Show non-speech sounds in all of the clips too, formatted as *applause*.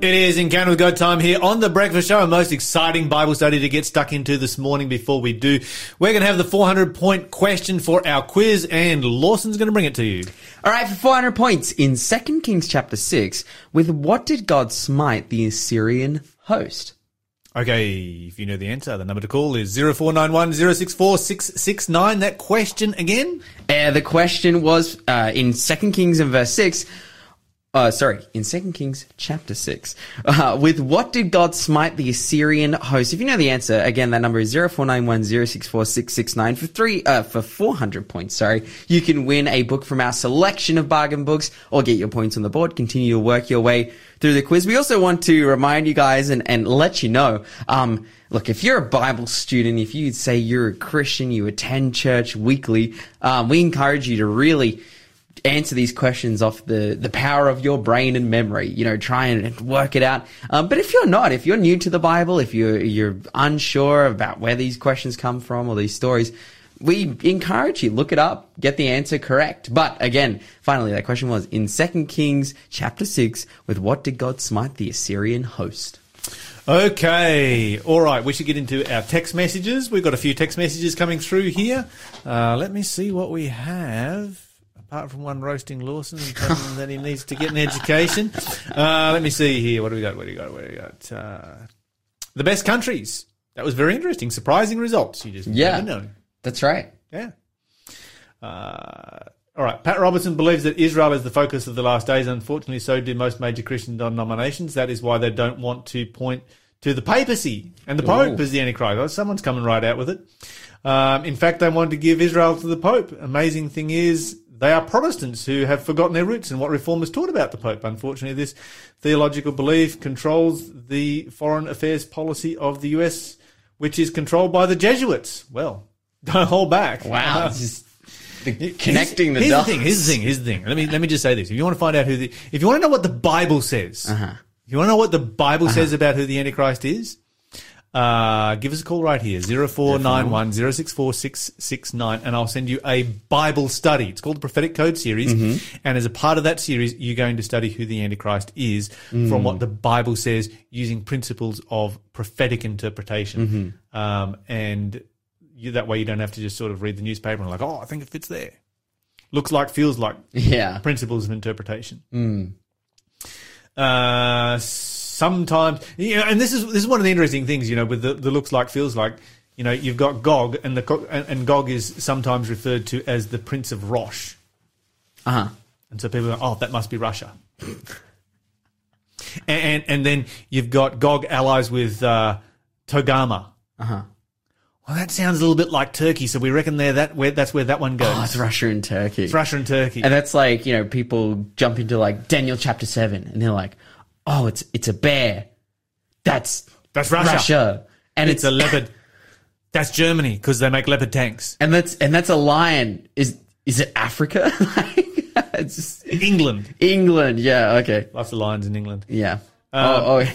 It is Encounter with God time here on the Breakfast Show, a most exciting Bible study to get stuck into this morning. Before we do, we're going to have the 400 point question for our quiz, and Lawson's going to bring it to you. All right, for 400 points in 2 Kings chapter 6, with what did God smite the Assyrian host? Okay, if you know the answer, the number to call is 0491 064 That question again? Uh, the question was uh, in 2 Kings in verse 6. Uh, sorry, in 2 Kings chapter 6. Uh, with what did God smite the Assyrian host? If you know the answer, again, that number is 0491064669 for three, uh, for 400 points, sorry. You can win a book from our selection of bargain books or get your points on the board. Continue to work your way through the quiz. We also want to remind you guys and, and let you know, um, look, if you're a Bible student, if you say you're a Christian, you attend church weekly, um, we encourage you to really answer these questions off the, the power of your brain and memory. You know, try and work it out. Um, but if you're not, if you're new to the Bible, if you're you're unsure about where these questions come from or these stories, we encourage you look it up, get the answer correct. But again, finally, that question was in Second Kings chapter six. With what did God smite the Assyrian host? Okay, all right. We should get into our text messages. We've got a few text messages coming through here. Uh, let me see what we have apart from one roasting Lawson and telling him that he needs to get an education. Uh, let me see here. What do we got? What do we got? What do we got? Uh, the best countries. That was very interesting. Surprising results. You just Yeah. never know. That's right. Yeah. Uh, all right. Pat Robertson believes that Israel is the focus of the last days. Unfortunately, so do most major Christian denominations. That is why they don't want to point to the papacy and the Pope Ooh. as the Antichrist. Someone's coming right out with it. Um, in fact, they wanted to give Israel to the Pope. Amazing thing is, they are Protestants who have forgotten their roots and what reformers taught about the Pope. Unfortunately, this theological belief controls the foreign affairs policy of the US, which is controlled by the Jesuits. Well, *laughs* don't hold back. Wow. Uh, the, connecting the here's dots. the thing. Here's the thing. Here's the thing. Let me let me just say this. If you want to find out who the, if you want to know what the Bible says, Uh-huh. if you want to know what the Bible says about who the Antichrist is, uh, give us a call right here zero four nine one zero six four six six nine, and I'll send you a Bible study. It's called the Prophetic Code series, Mm-hmm. and as a part of that series, you're going to study who the Antichrist is Mm. from what the Bible says, using principles of prophetic interpretation, Mm-hmm. um, and you, that way you don't have to just sort of read the newspaper and like, oh, I think it fits there. Looks like, feels like Yeah. principles of interpretation. Mm. Uh, sometimes, you know, and this is this is one of the interesting things, you know, with the, the looks like, feels like. You know, you've got Gog, and the and, and Gog is sometimes referred to as the Prince of Rosh, Uh huh. and so people go, "Oh, that must be Russia." and, and and then you've got Gog allies with uh, Togarmah. Uh huh. Well, that sounds a little bit like Turkey, so we reckon there that where that's where that one goes. Oh, it's Russia and Turkey. It's Russia and Turkey. And that's like, you know, people jump into like Daniel chapter 7 and they're like, oh, it's it's a bear. That's That's Russia. Russia. And it's it's, a leopard. *laughs* That's Germany because they make leopard tanks. and that's and that's a lion. Is is it Africa? *laughs* Like, it's just England. England. Yeah, okay. Lots of lions in England. Yeah. Um, oh, oh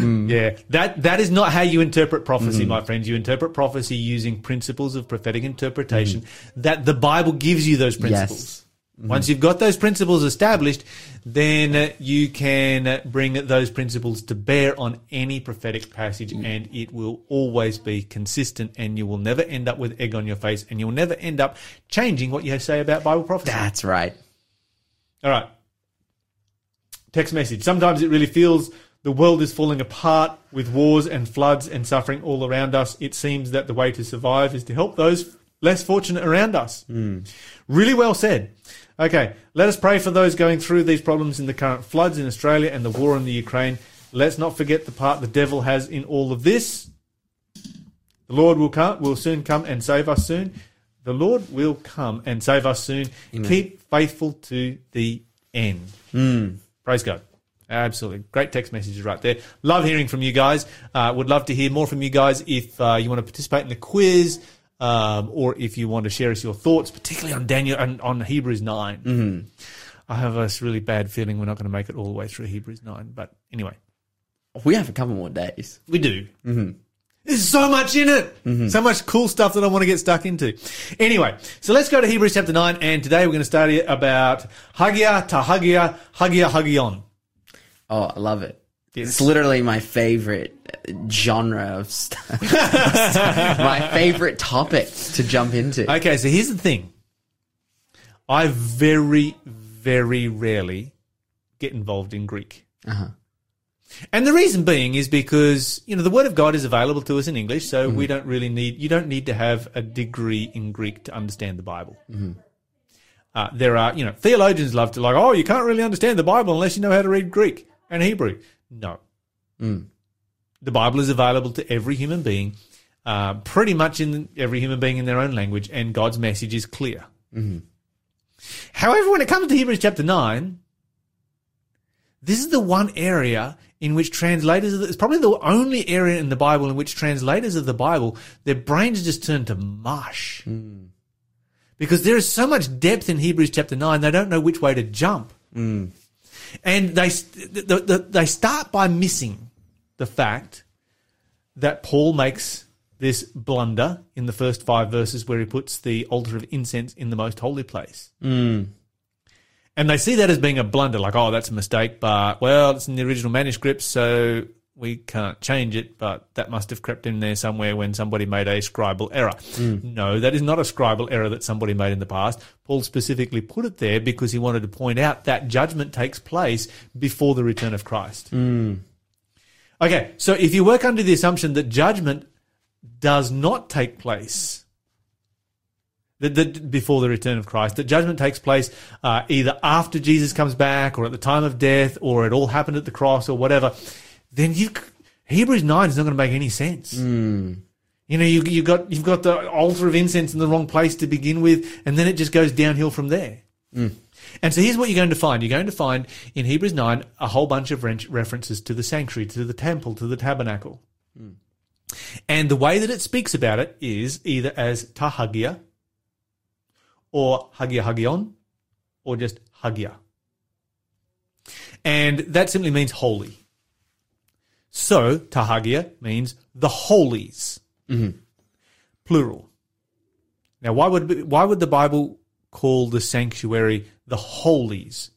Yeah, *laughs* that that is not how you interpret prophecy, Mm-hmm. my friends. You interpret prophecy using principles of prophetic interpretation that the Bible gives you those principles. Mm-hmm. Once you've got those principles established, then you can bring those principles to bear on any prophetic passage, Mm. and it will always be consistent. And you will never end up with egg on your face, and you'll never end up changing what you say about Bible prophecy. that's right. All right. Text message. Sometimes it really feels the world is falling apart with wars and floods and suffering all around us. It seems that the way to survive is to help those less fortunate around us. Really well said. Okay, let us pray for those going through these problems in the current floods in Australia and the war in the Ukraine. Let's not forget the part the devil has in all of this. The Lord will come, will soon come and save us soon. The Lord will come and save us soon. Keep faithful to the end. Praise God. Absolutely. Great text messages right there. Love hearing from you guys. Uh, would love to hear more from you guys if uh, you want to participate in the quiz um, or if you want to share us your thoughts, particularly on Daniel and on Hebrews 9. Mm-hmm. I have this really bad feeling we're not going to make it all the way through Hebrews 9. But anyway, We have a couple more days. we do. Mm-hmm. There's so much in it. So much cool stuff that I want to get stuck into. Anyway, so let's go to Hebrews chapter 9. And today we're going to study about Hagia to Hagia, Hagia Hagion. Oh, I love it. Yes. It's literally my favorite genre of stuff. *laughs* my favorite topic to jump into. Okay, so here's the thing. I very, very rarely get involved in Greek. Uh-huh. And the reason being is because, you know, the Word of God is available to us in English, so we don't really need, you don't need to have a degree in Greek to understand the Bible. Uh, there are, you know, theologians love to like, oh, you can't really understand the Bible unless you know how to read Greek and Hebrew. No. Mm. The Bible is available to every human being, uh, pretty much in every human being in their own language, and God's message is clear. Mm-hmm. However, when it comes to Hebrews chapter 9, this is the one area in which translators, of the, it's probably the only area in the Bible in which translators of the Bible, their brains just turn to mush. Mm. Because there is so much depth in Hebrews chapter 9, they don't know which way to jump. Mm. And they, the, the, they start by missing the fact that Paul makes this blunder in the first five verses where he puts the altar of incense in the most holy place. Mm. And they see that as being a blunder, like, oh, that's a mistake, but, well, it's in the original manuscript, so we can't change it, but that must have crept in there somewhere when somebody made a scribal error. No, that is not a scribal error that somebody made in the past. Paul specifically put it there because he wanted to point out that judgment takes place before the return of Christ. Okay, so if you work under the assumption that judgment does not take place that, that before the return of Christ, that judgment takes place uh, either after Jesus comes back or at the time of death or it all happened at the cross or whatever, then you Hebrews nine is not going to make any sense. Hmm. You know, you you got you've got the altar of incense in the wrong place to begin with, and then it just goes downhill from there. Hmm. And so here's what you're going to find. You're going to find in Hebrews 9 a whole bunch of references to the sanctuary, to the temple, to the tabernacle. Hmm. And the way that it speaks about it is either as tahagia or hagia hagion or just hagia. And that simply means holy. So tahagia means the holies, plural. Now, why would why would the Bible call the sanctuary the holies,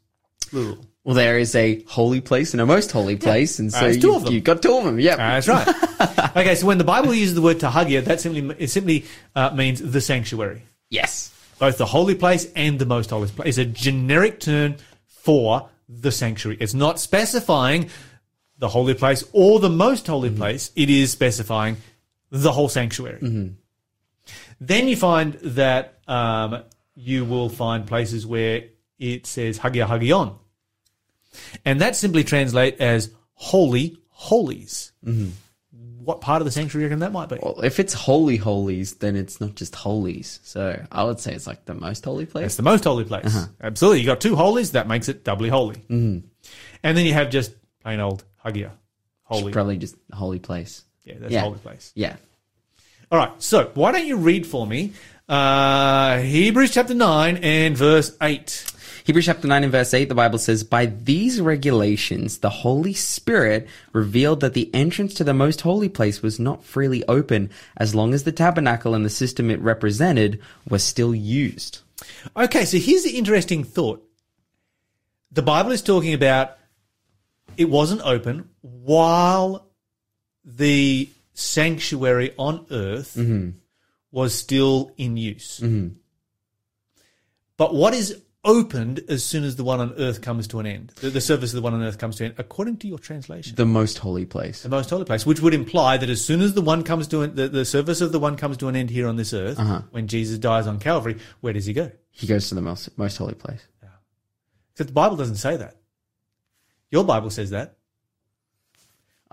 plural? Well, there is a holy place and a most holy place, and so two you, you got two of them. Yep. That's right. *laughs* okay, so when the Bible uses the word tahagia, that simply it simply uh, means the sanctuary, yes. both the holy place and the most holy place. It's a generic term for the sanctuary. It's not specifying the holy place or the most holy place. It is specifying the whole sanctuary. Then you find that um, you will find places where it says hagia hagion, and that simply translate as holy holies. What part of the sanctuary reckon that might be? Well, if it's holy holies, then it's not just holies. So I would say it's like the most holy place. It's the most holy place. Absolutely. You got two holies, that makes it doubly holy. Mm-hmm. And then you have just plain old Hagia. Holy. Probably just holy place. Yeah, that's Yeah. holy place. Yeah. All right. So why don't you read for me uh, Hebrews chapter 9 and verse 8. Hebrews chapter 9 and verse 8, the Bible says, By these regulations, the Holy Spirit revealed that the entrance to the most holy place was not freely open as long as the tabernacle and the system it represented were still used. Okay, so here's the interesting thought. The Bible is talking about it wasn't open while the sanctuary on earth mm-hmm. was still in use. Mm-hmm. But what is opened as soon as the one on earth comes to an end? The, the service of the one on earth comes to an end, according to your translation. The most holy place. The most holy place, which would imply that as soon as the one comes to an, the, the service of the one comes to an end here on this earth, uh-huh. when Jesus dies on Calvary, where does he go? He goes to the most, most holy place. Except the Bible doesn't say that. Your Bible says that.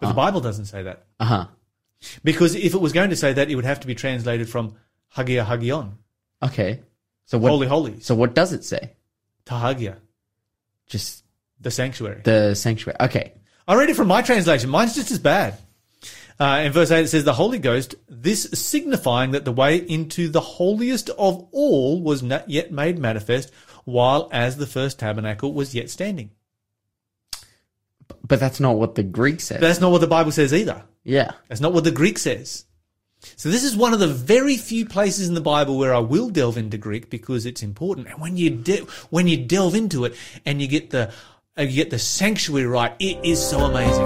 But the Bible doesn't say that. Uh huh. Because if it was going to say that, it would have to be translated from Hagia Hagion, Okay. So what? Holy Holies, So what does it say? Tahagia, Just the sanctuary. the sanctuary. Okay. I read it from my translation. Mine's just as bad. Uh, in verse 8, it says, The Holy Ghost, this signifying that the way into the holiest of all was not yet made manifest, while as the first tabernacle was yet standing. But that's not what the Greek says. That's not what the Bible says either. yeah. That's not what the Greek says. So this is one of the very few places in the Bible where I will delve into Greek because it's important. And when you de- when you delve into it and you get the and you get the sanctuary right. It is so amazing.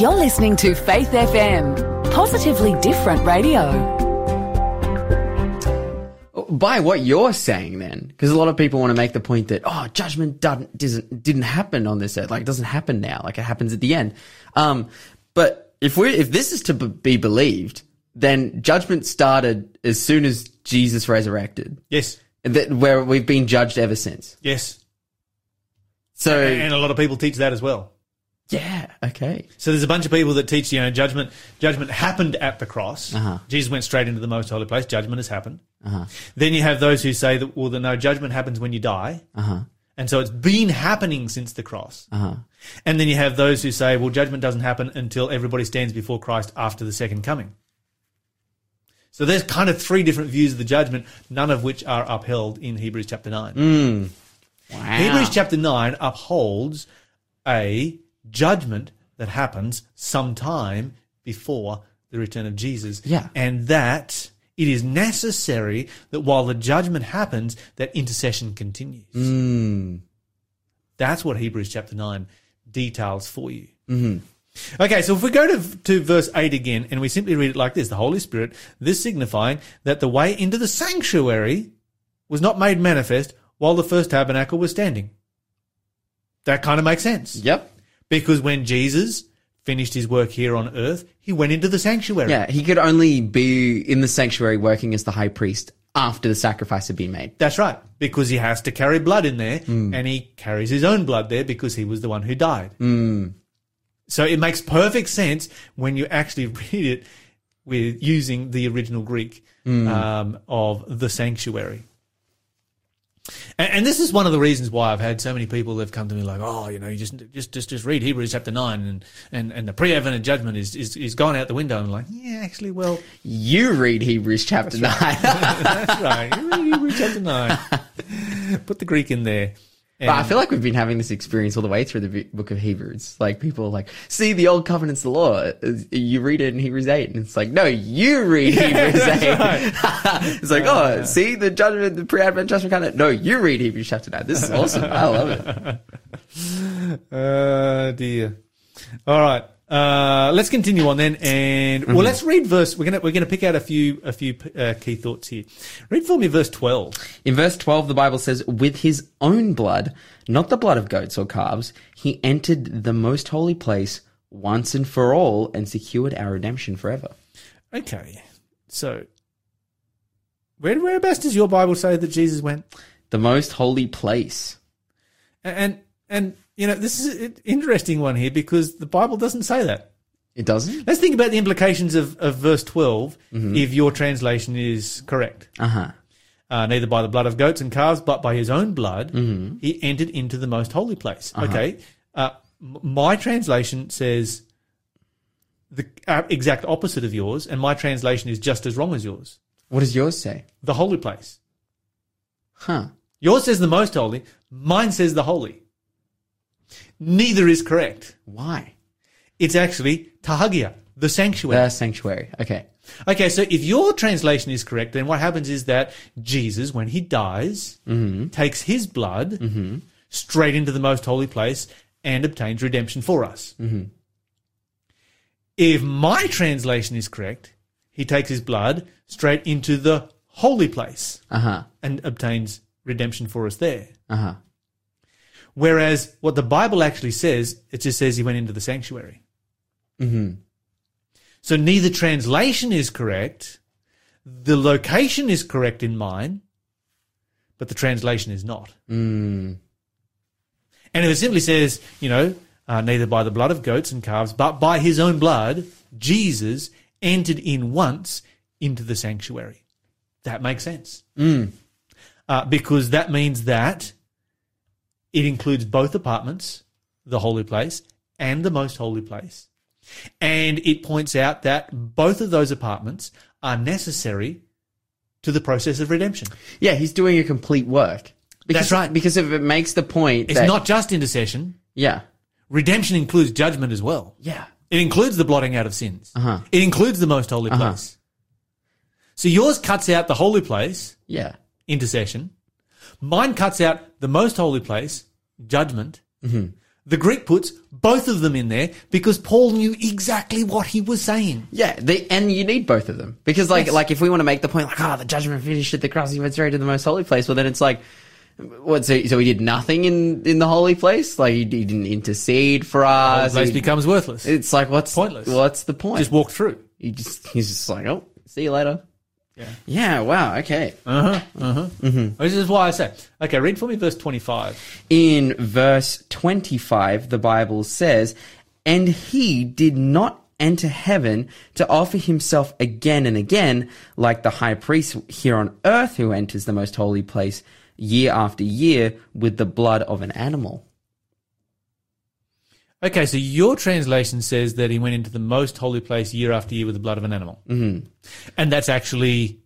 You're listening to Faith FM, positively different radio. By what you're saying, then, because a lot of people want to make the point that oh, judgment doesn't doesn't didn't happen on this earth, like it doesn't happen now, like it happens at the end. Um, but if we if this is to b- be believed, then judgment started as soon as Jesus resurrected. Yes. That where we've been judged ever since. Yes. So And a lot of people teach that as well. Yeah, okay. So there's a bunch of people that teach, you know, judgment. Judgment happened at the cross. Uh-huh. Jesus went straight into the most holy place. Judgment has happened. Uh-huh. Then you have those who say that, well, the, no, judgment happens when you die. Uh-huh. And so it's been happening since the cross. Uh-huh. And then you have those who say, well, judgment doesn't happen until everybody stands before Christ after the second coming. So there's kind of three different views of the judgment, none of which are upheld in Hebrews chapter 9. Wow. Hebrews chapter 9 upholds a judgment that happens sometime before the return of Jesus. Yeah. And that it is necessary that while the judgment happens, that intercession continues. Mm. That's what Hebrews chapter 9 details for you. Mm-hmm. Okay, so if we go to, to verse 8 again and we simply read it like this the Holy Spirit, this signifying that the way into the sanctuary was not made manifest while the first tabernacle was standing. That kind of makes sense. Yep. Because when Jesus finished his work here on earth, he went into the sanctuary. Yeah, he could only be in the sanctuary working as the high priest after the sacrifice had been made. That's right. Because he has to carry blood in there, hmm. and he carries his own blood there because he was the one who died. Hmm. So it makes perfect sense when you actually *laughs* read it with using the original Greek hmm. um, of the sanctuary. And, and this is one of the reasons why I've had so many people that have come to me like, oh, you know, you just just just just read Hebrews chapter nine, and and, and the pre-advent judgment is, is is gone out the window. And I'm like, yeah, actually, well, You read Hebrews chapter 9. *laughs* that's right. You read Hebrews chapter nine. *laughs* Put the Greek in there. But I feel like we've been having this experience all the way through the book of Hebrews. Like people are like, see the old covenant's the law. You read it in Hebrews 8. And it's like, no, you read *laughs* Hebrews 8. *laughs* it's like, oh, see the judgment, the pre-advent judgment kind of, no, you read Hebrews chapter 9. This is awesome. I love it. *laughs* Uh, dear. All right. Uh, let's continue on then, and well, let's read verse. We're gonna we're gonna pick out a few a few uh, key thoughts here. Read for me verse twelve. In verse 12, the Bible says, with his own blood, not the blood of goats or calves, he entered the most holy place once and for all and secured our redemption forever. Okay, so where whereabouts does your Bible say that Jesus went? The most holy place. And and you know this is an interesting one here because the Bible doesn't say that. It doesn't? Let's think about the implications of, of verse 12 if your translation is correct. Uh huh. uh, neither by the blood of goats and calves, but by his own blood, he entered into the most holy place. Okay. Uh, my translation says the uh, exact opposite of yours, and my translation is just as wrong as yours. What does yours say? The holy place. Huh. Yours says the most holy, mine says the holy. Neither is correct. Why? It's actually tahagia, the sanctuary. The sanctuary. Okay. Okay, so if your translation is correct, then what happens is that Jesus, when he dies, takes his blood straight into the most holy place and obtains redemption for us. If my translation is correct, he takes his blood straight into the holy place Uh huh. and obtains redemption for us there. Uh huh. Whereas what the Bible actually says, it just says he went into the sanctuary. Mm-hmm. So neither translation is correct. The location is correct in mine, but the translation is not. Mm. And if it simply says, you know, uh, neither by the blood of goats and calves, but by his own blood, Jesus entered in once into the sanctuary. That makes sense. Uh, because that means that it includes both apartments, the holy place and the most holy place. And it points out that both of those apartments are necessary to the process of redemption. Yeah, he's doing a complete work. Because, That's right. Because if it makes the point It's that, not just intercession. yeah, Redemption includes judgment as well. yeah, It includes the blotting out of sins. Uh-huh. It includes the most holy Uh-huh. place. So yours cuts out the holy place, yeah, intercession. Mine cuts out the most holy place, judgment. Mm-hmm. The Greek puts both of them in there because Paul knew exactly what he was saying. Yeah, they, and you need both of them because, like, Yes. like if we want to make the point, like, oh, the judgment finished at the cross, he went straight to the most holy place. Well, then it's like, what? So, so he did nothing in in the holy place. Like, he, he didn't intercede for The us. place He- becomes worthless. it's like, what's Pointless. What's the point? Just walk through. he just he's just like, oh, see you later. Yeah. Yeah. Wow. Okay. Uh huh. Uh huh. This is why I say, okay, read for me verse 25. in verse 25, the Bible says, And he did not enter heaven to offer himself again and again, like the high priest here on earth who enters the most holy place year after year with the blood of an animal. Okay, so your translation says that he went into the most holy place year after year with the blood of an animal. Mm-hmm. And that's actually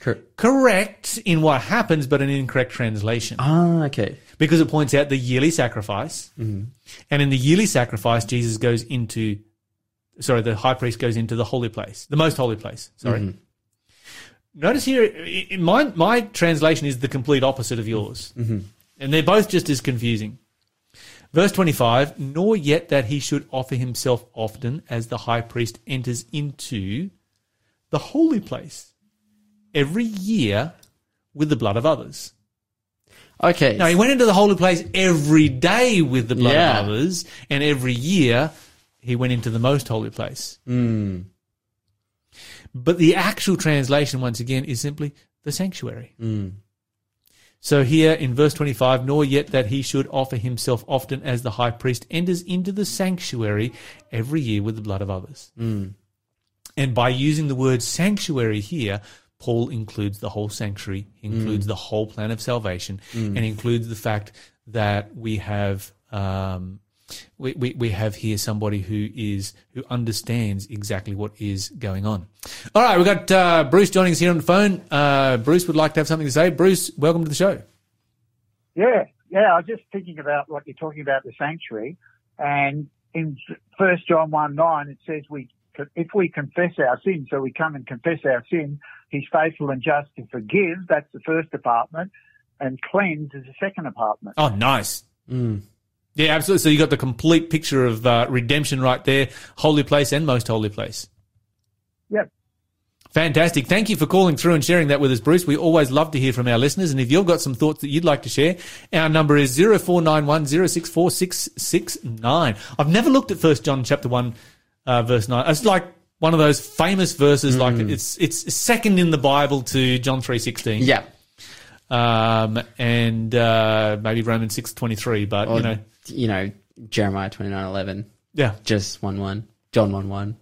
Cor- correct in what happens, but an incorrect translation. Ah, okay. because it points out the yearly sacrifice. And in the yearly sacrifice, Jesus goes into, sorry, the high priest goes into the holy place, the most holy place. Sorry. Notice here, my, my translation is the complete opposite of yours. And they're both just as confusing. Verse 25, nor yet that he should offer himself often as the high priest enters into the holy place every year with the blood of others. Okay. Now, he went into the holy place every day with the blood Yeah. of others, and every year he went into the most holy place. Hmm. But the actual translation, once again, is simply the sanctuary. Hmm. So here in verse 25, nor yet that he should offer himself often as the high priest enters into the sanctuary every year with the blood of others. Hmm. And by using the word sanctuary here, Paul includes the whole sanctuary, includes hmm. the whole plan of salvation, hmm. and includes the fact that we have um, we, we, we have here somebody who is who understands exactly what is going on. All right, we've got uh, Bruce joining us here on the phone. Uh, Bruce would like to have something to say. Bruce, welcome to the show. Yeah, yeah. I was just thinking about what you're talking about the sanctuary, and in First John one nine it says we if we confess our sin, so we come and confess our sin, He's faithful and just to forgive. That's the first department, and cleanse is the second department. Oh, nice. Yeah, absolutely. So you got the complete picture of uh, redemption right there, holy place and most holy place. Yep. Fantastic. Thank you for calling through and sharing that with us, Bruce. We always love to hear from our listeners. And if you've got some thoughts that you'd like to share, our number is 0491 064 669. I've never looked at First John chapter 1, uh, verse 9. It's like one of those famous verses, like it's, it's second in the Bible to John 3.16. yeah. Um, and, uh, maybe Romans 6.23, but, Or, you know, you know, Jeremiah twenty nine eleven, yeah. just 1 1. John 1 1.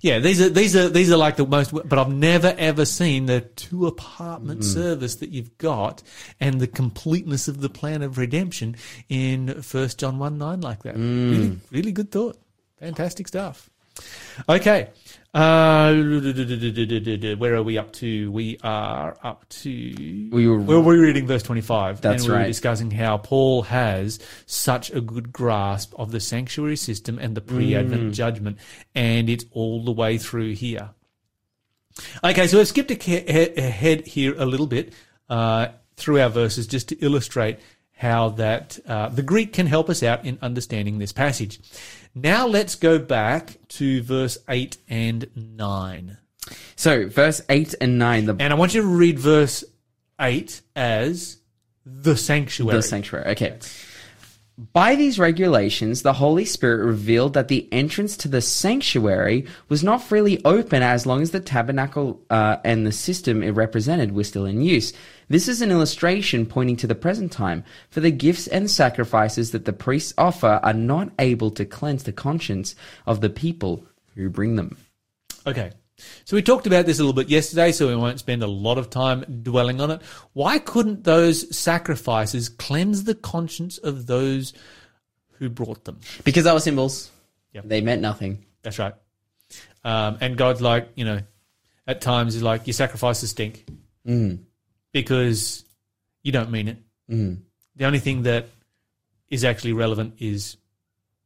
Yeah, these are these are these are like the most. But I've never ever seen the two apartment mm. service that you've got and the completeness of the plan of redemption in First John one nine like that. Really, mm. really good thought. Fantastic stuff. Okay, uh, where are we up to? We are up to. We were- Well, we're reading verse twenty-five. That's and we were right. discussing how Paul has such a good grasp of the sanctuary system and the pre-advent Mm. judgment, and it's all the way through here. Okay, so we've skipped ahead here a little bit uh, through our verses just to illustrate how that uh, the Greek can help us out in understanding this passage. Now let's go back to verse eight and nine, So, verse 8 and 9, the, and I want you to read verse eight as the sanctuary. the sanctuary. Okay. By these regulations, the Holy Spirit revealed that the entrance to the sanctuary was not freely open as long as the tabernacle uh, and the system it represented were still in use. This is an illustration pointing to the present time, for the gifts and sacrifices that the priests offer are not able to cleanse the conscience of the people who bring them. Okay. So we talked about this a little bit yesterday, so we won't spend a lot of time dwelling on it. Why couldn't those sacrifices cleanse the conscience of those who brought them? Because they were symbols. Yep. They meant nothing. That's right. Um, and God's like, you know, at times he's like, your sacrifices stink because you don't mean it. Mm. The only thing that is actually relevant is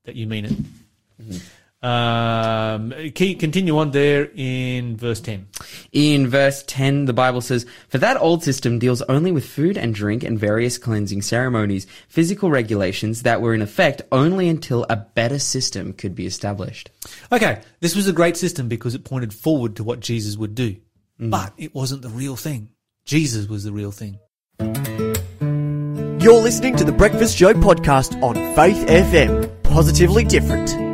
that you mean it. Um, key, continue on there in verse 10. In verse 10, the Bible says, For that old system deals only with food and drink and various cleansing ceremonies, physical regulations that were in effect only until a better system could be established. Okay, this was a great system because it pointed forward to what Jesus would do. But it wasn't the real thing. Jesus was the real thing. You're listening to the Breakfast Show podcast on Faith FM. Positively different.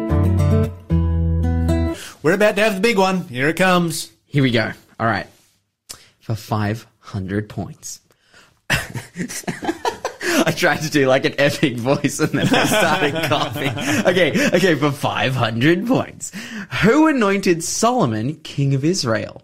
We're about to have the big one. Here it comes. Here we go. All right. For 500 points. *laughs* I tried to do like an epic voice and then I started *laughs* coughing. Okay, okay, for 500 points. Who anointed Solomon king of Israel?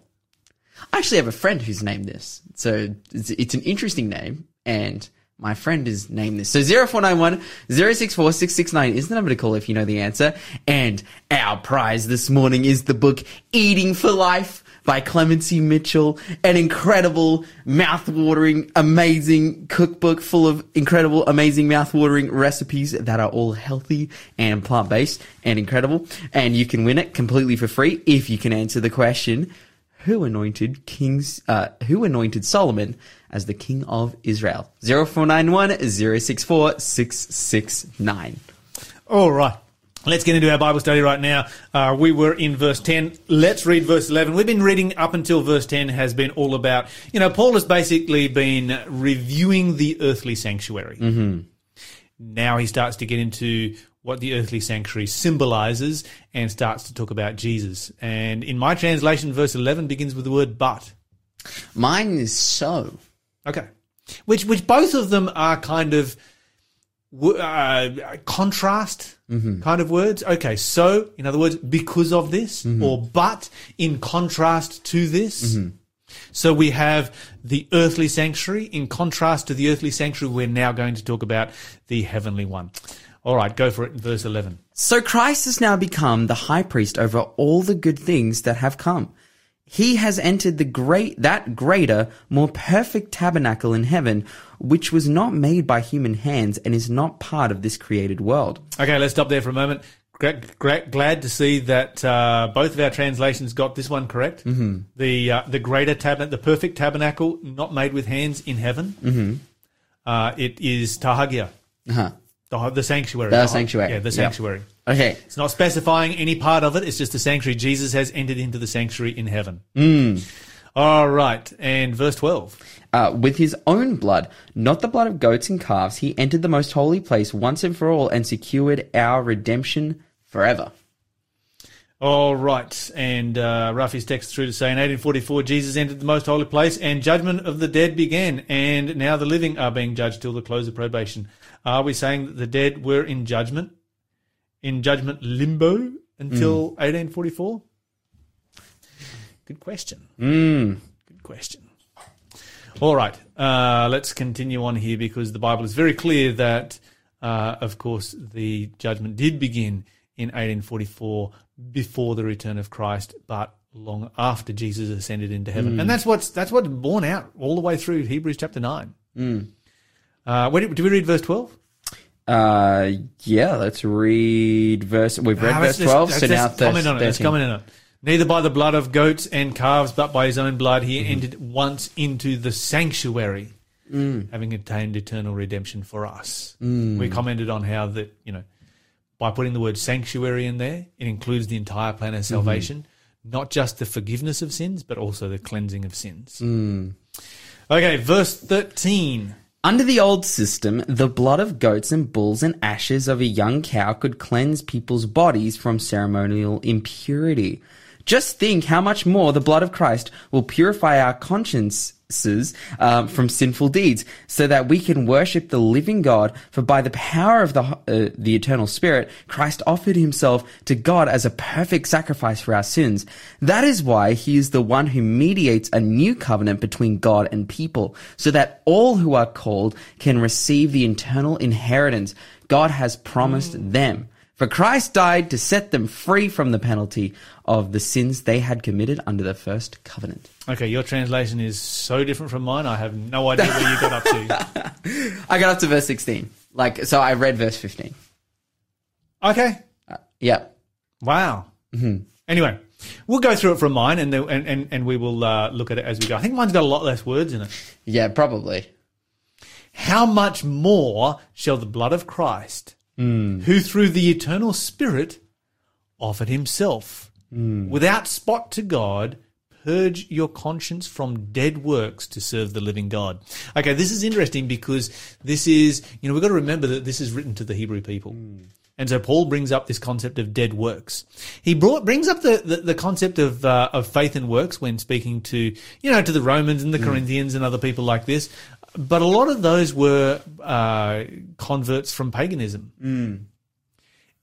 I actually have a friend who's named this. So it's, it's an interesting name and my friend is named this. So 0491 064 669 is the number to call if you know the answer. And our prize this morning is the book Eating for Life by Clemency Mitchell. An incredible, mouth-watering, amazing cookbook full of incredible, amazing, mouth-watering recipes that are all healthy and plant-based and incredible. And you can win it completely for free if you can answer the question, who anointed kings, uh, who anointed Solomon as the king of Israel? 0491 064 669. All right. Let's get into our Bible study right now. Uh, we were in verse 10. Let's read verse 11. We've been reading up until verse 10 has been all about, you know, Paul has basically been reviewing the earthly sanctuary. Now he starts to get into what the earthly sanctuary symbolizes and starts to talk about Jesus. And in my translation, verse 11 begins with the word but. Mine is so. Okay. Which, which both of them are kind of uh, contrast mm-hmm. kind of words. Okay. So, in other words, because of this mm-hmm. or but in contrast to this. Mm-hmm. So we have the earthly sanctuary in contrast to the earthly sanctuary. We're now going to talk about the heavenly one. All right. Go for it in verse 11. So Christ has now become the high priest over all the good things that have come. He has entered the great, that greater, more perfect tabernacle in heaven, which was not made by human hands and is not part of this created world. Okay, let's stop there for a moment. Glad to see that uh, both of our translations got this one correct. Mm-hmm. The uh, the greater tabernacle, the perfect tabernacle, not made with hands in heaven. Mm-hmm. Uh, it is tahagia, Uh-huh. The, the sanctuary. The sanctuary. Yeah, the Yep. sanctuary. Okay. It's not specifying any part of it. It's just the sanctuary. Jesus has entered into the sanctuary in heaven. All right, and verse twelve. Uh, with his own blood, not the blood of goats and calves, he entered the most holy place once and for all and secured our redemption forever. All right, and uh, Ruffy's text through to say in 1844, Jesus entered the most holy place, and judgment of the dead began, and now the living are being judged till the close of probation. Are we saying that the dead were in judgment, in judgment limbo until 1844? Good question. Mm. Good question. All right, uh, let's continue on here because the Bible is very clear that, uh, of course, the judgment did begin in 1844 before the return of Christ, but long after Jesus ascended into heaven, and that's what's that's what's borne out all the way through Hebrews chapter nine. Uh, where did, did we read verse twelve? Uh, yeah, let's read verse. We've read Ah, verse let's- 12, let's so now comment on it. Let's 13. comment on it. Neither by the blood of goats and calves, but by his own blood, Mm-hmm. he entered once into the sanctuary, Mm. having obtained eternal redemption for us. We commented on how that you know, by putting the word sanctuary in there, it includes the entire plan Mm-hmm. of salvation, not just the forgiveness of sins, but also the cleansing of sins. Mm. Okay, verse thirteen. Under the old system, the blood of goats and bulls and ashes of a young cow could cleanse people's bodies from ceremonial impurity. Just think how much more the blood of Christ will purify our um, from sinful deeds, so that we can worship the living God. For by the power of the uh, the eternal Spirit, Christ offered Himself to God as a perfect sacrifice for our sins. That is why He is the one who mediates a new covenant between God and people, so that all who are called can receive the eternal inheritance God has promised them. For Christ died to set them free from the penalty of the sins they had committed under the first covenant. Okay, your translation is so different from mine. I have no idea where you got up to. *laughs* I got up to verse 16. Like, so I read verse 15. Okay, Uh, yeah. Wow. Mm-hmm. Anyway, we'll go through it from mine, and then- and and, and we will uh, look at it as we go. I think mine's got a lot less words in it. Yeah, probably. How much more shall the blood of Christ, Mm. who through the eternal Spirit offered himself mm. without spot to God, purge your conscience from dead works to serve the living God? Okay, this is interesting because this is, you know, we've got to remember that this is written to the Hebrew people. Mm. And so Paul brings up this concept of dead works. He brought, brings up the, the, the concept of, uh, of faith and works when speaking to, you know, to the Romans and the Corinthians and other people like this. But a lot of those were uh, converts from paganism. Mm.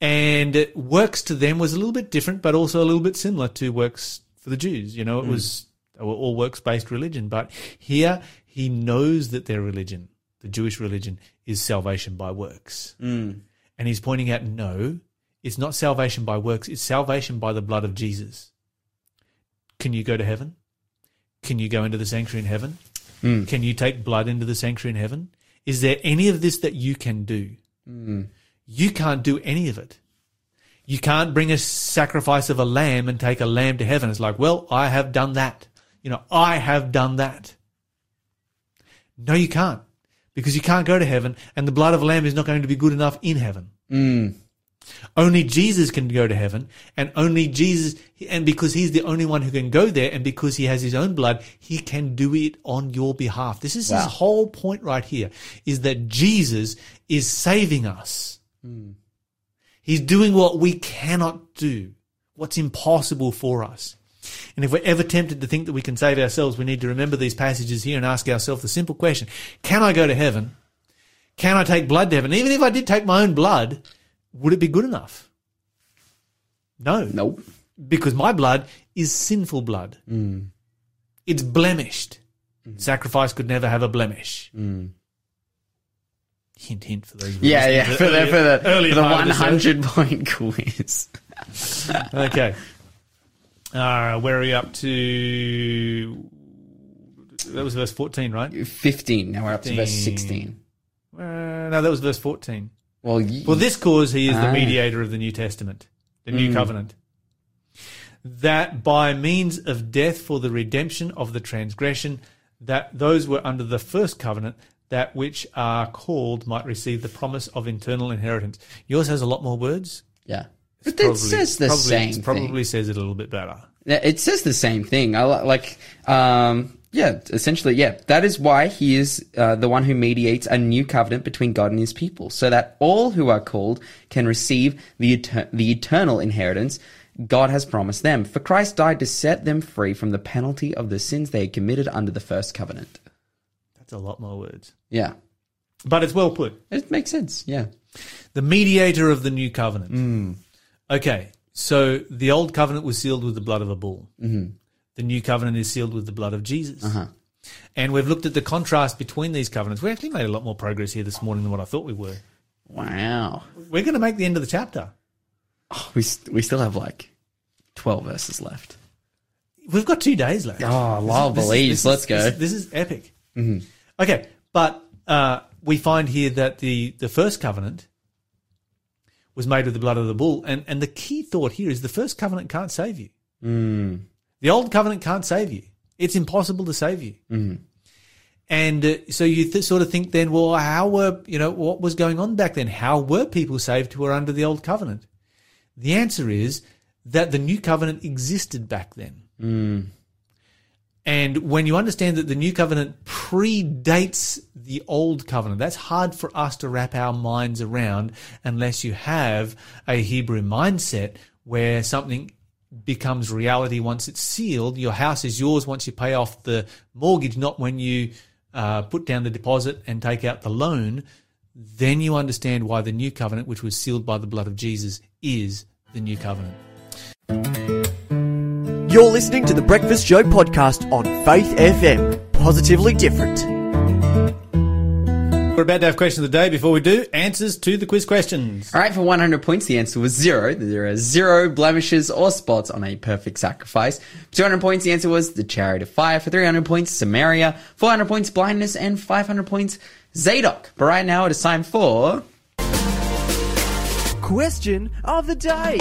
And works to them was a little bit different, but also a little bit similar to works for the Jews. You know, it mm. was they were all works based religion. But here he knows that their religion, the Jewish religion, is salvation by works. Mm. And he's pointing out, no, it's not salvation by works, it's salvation by the blood of Jesus. Can you go to heaven? Can you go into the sanctuary in heaven? Mm. Can you take blood into the sanctuary in heaven? Is there any of this that you can do? Mm. You can't do any of it. You can't bring a sacrifice of a lamb and take a lamb to heaven. It's like, well, I have done that. You know, I have done that. No, you can't. Because you can't go to heaven, and the blood of a lamb is not going to be good enough in heaven. Mm. Only Jesus can go to heaven, and only Jesus, and because he's the only one who can go there, and because he has his own blood, he can do it on your behalf. This is his whole point right here, is that Jesus is saving us. Hmm. He's doing what we cannot do, what's impossible for us. And if we're ever tempted to think that we can save ourselves, we need to remember these passages here and ask ourselves the simple question Can I go to heaven? Can I take blood to heaven? Even if I did take my own blood, would it be good enough? No. Nope. Because my blood is sinful blood. It's blemished. Sacrifice could never have a blemish. Hint, hint for those. Yeah, yeah. For the earlier- for the, for the part one of the show. hundred point quiz. *laughs* Okay. Uh, where are we up to? That was verse 14, right? Fifteen. Now we're up to verse sixteen. Uh, no, that was verse 14. Well, y- For this cause, he is the Ah. mediator of the New Testament, the New Covenant. That by means of death for the redemption of the transgression, that those were under the first covenant, that which are called might receive the promise of eternal inheritance. Yours has a lot more words. yeah. But it says the probably, same. thing. Probably says it a little bit better. It says the same thing. I li- like, um, yeah, essentially, yeah. That is why he is uh, the one who mediates a new covenant between God and his people, so that all who are called can receive the, the eternal inheritance God has promised them. For Christ died to set them free from the penalty of the sins they had committed under the first covenant. That's a lot more words. Yeah. But it's well put. It makes sense. Yeah. The mediator of the new covenant. Okay, so the old covenant was sealed with the blood of a bull. Mm-hmm. The new covenant is sealed with the blood of Jesus. Uh-huh. And we've looked at the contrast between these covenants. We actually made a lot more progress here this morning than what I thought we were. Wow. We're going to make the end of the chapter. Oh, we, we still have like 12 verses left. We've got two days left. Oh, is- believes. Let's go. This, this is epic. Mm-hmm. Okay, but uh, we find here that the, the first covenant was made with the blood of the bull. And, and the key thought here is the first covenant can't save you. Mm. The old covenant can't save you. It's impossible to save you. And uh, so you th- sort of think then, well, how were, you know, what was going on back then? How were people saved who were under the old covenant? The answer is that the new covenant existed back then. And when you understand that the new covenant predates the old covenant, that's hard for us to wrap our minds around unless you have a Hebrew mindset where something becomes reality once it's sealed. Your house is yours once you pay off the mortgage, not when you uh, put down the deposit and take out the loan. Then you understand why the new covenant, which was sealed by the blood of Jesus, is the new covenant. You're listening to the Breakfast Show podcast on Faith FM. Positively different. We're about to have question of the day. Before we do, answers to the quiz questions. All right, for 100 points, the answer was zero. There are zero blemishes or spots on a perfect sacrifice. For 200 points, the answer was the chariot of fire. For 300 points, Samaria. 400 points, blindness. And 500 points, Zadok. But right now, it is time for... Question of the day.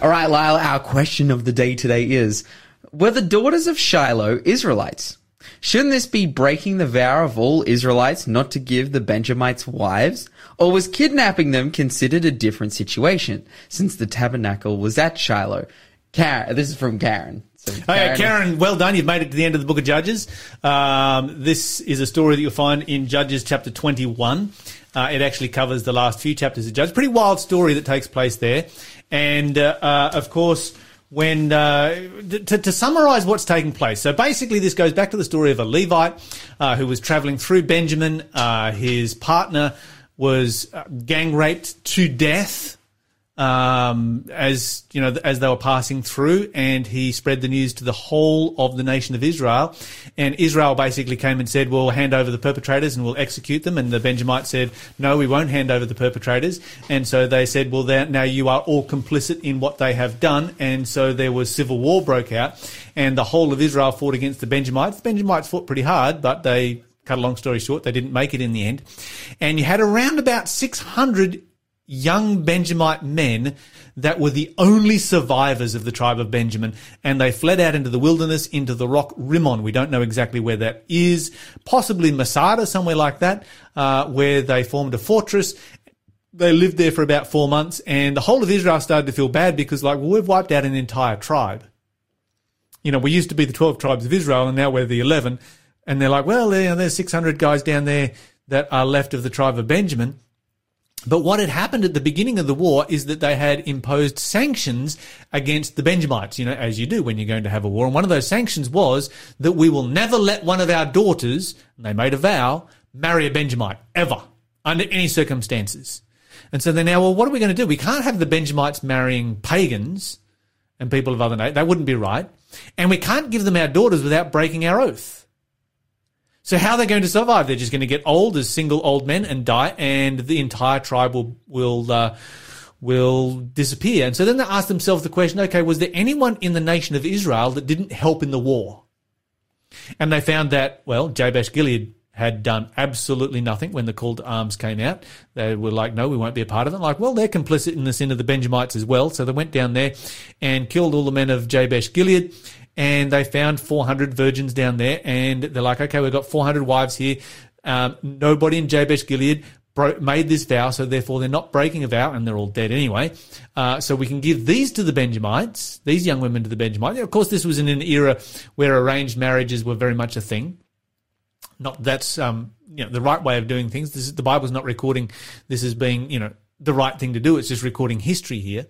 All right, Lyle, our question of the day today is Were the daughters of Shiloh Israelites? Shouldn't this be breaking the vow of all Israelites not to give the Benjamites wives? Or was kidnapping them considered a different situation since the tabernacle was at Shiloh? Karen, this is from Karen. So Oh, yeah, Karen, well done. You've made it to the end of the book of Judges. Um, this is a story that you'll find in Judges chapter 21. Uh, it actually covers the last few chapters of Judges. Pretty wild story that takes place there. And, uh, uh, of course, when uh, to, to summarize what's taking place. So basically, this goes back to the story of a Levite uh, who was traveling through Benjamin. Uh, his partner was uh, gang raped to death um, as you know, as they were passing through, and he spread the news to the whole of the nation of Israel. And Israel basically came and said, "We'll hand over the perpetrators and we'll execute them." And the Benjamites said, "No, we won't hand over the perpetrators." And so they said, "Well, now you are all complicit in what they have done." And so there was civil war broke out, and the whole of Israel fought against the Benjamites. The Benjamites fought pretty hard, but they cut a long story short, they didn't make it in the end. And you had around about 600 young Benjamite men that were the only survivors of the tribe of Benjamin, and they fled out into the wilderness, into the rock Rimmon. We don't know exactly where that is, possibly Masada, somewhere like that, uh, where they formed a fortress. They lived there for about four months, and the whole of Israel started to feel bad because, like, well, we've wiped out an entire tribe. You know, we used to be the 12 tribes of Israel, and now we're the 11. And they're like, well, there's 600 guys down there that are left of the tribe of Benjamin. But what had happened at the beginning of the war is that they had imposed sanctions against the Benjamites, you know, as you do when you're going to have a war. And one of those sanctions was that we will never let one of our daughters, and they made a vow, marry a Benjamite, ever, under any circumstances. And so they're now, well, what are we going to do? We can't have the Benjamites marrying pagans and people of other nations. That wouldn't be right. And we can't give them our daughters without breaking our oath. So how are they going to survive? They're just going to get old as single old men and die, and the entire tribe will will uh, will disappear. And so then they ask themselves the question: Okay, was there anyone in the nation of Israel that didn't help in the war? And they found that well, Jabesh Gilead had done absolutely nothing when the call to arms came out. They were like, no, we won't be a part of it. Like, well, they're complicit in the sin of the Benjamites as well. So they went down there and killed all the men of Jabesh Gilead and they found 400 virgins down there, and they're like, okay, we've got 400 wives here. Um, nobody in Jabesh Gilead bro- made this vow, so therefore they're not breaking a vow, and they're all dead anyway. Uh, so we can give these to the Benjamites, these young women to the Benjamites. Of course, this was in an era where arranged marriages were very much a thing. Not that's um, you know the right way of doing things. This is, the Bible's not recording this as being you know the right thing to do. It's just recording history here,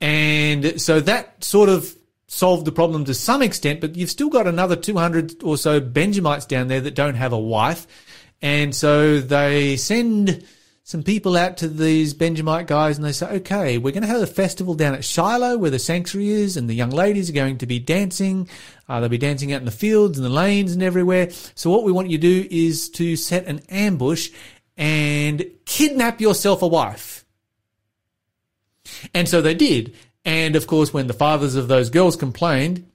and so that sort of solved the problem to some extent, but you've still got another 200 or so Benjamites down there that don't have a wife. And so they send some people out to these Benjamite guys and they say, okay, we're going to have a festival down at Shiloh where the sanctuary is and the young ladies are going to be dancing. Uh, they'll be dancing out in the fields and the lanes and everywhere. So what we want you to do is to set an ambush and kidnap yourself a wife. And so they did. And of course, when the fathers of those girls complained,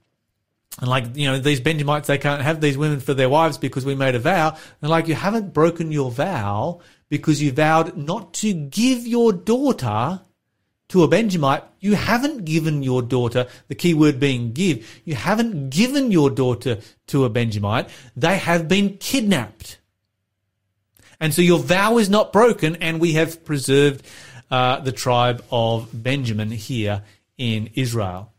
and like, you know, these Benjamites, they can't have these women for their wives because we made a vow. And like, you haven't broken your vow because you vowed not to give your daughter to a Benjamite. You haven't given your daughter, the key word being give, you haven't given your daughter to a Benjamite. They have been kidnapped. And so your vow is not broken, and we have preserved uh, the tribe of Benjamin here in Israel.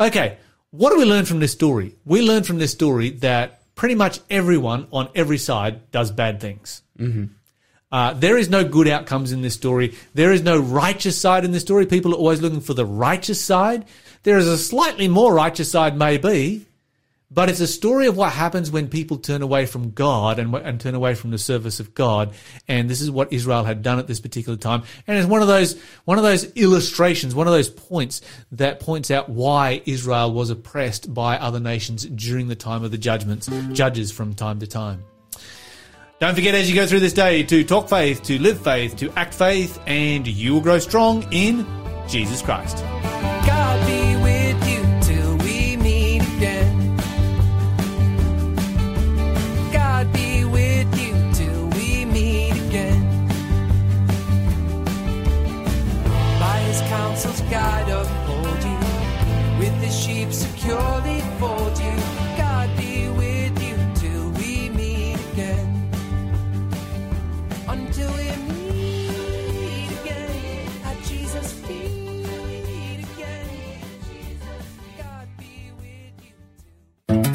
Okay, what do we learn from this story? We learn from this story that pretty much everyone on every side does bad things. Mm-hmm. Uh, there is no good outcomes in this story. There is no righteous side in this story. People are always looking for the righteous side. There is a slightly more righteous side, maybe, but it's a story of what happens when people turn away from God and, and turn away from the service of God. And this is what Israel had done at this particular time. And it's one of those, one of those illustrations, one of those points that points out why Israel was oppressed by other nations during the time of the judgments, judges from time to time. Don't forget as you go through this day to talk faith, to live faith, to act faith, and you will grow strong in Jesus Christ.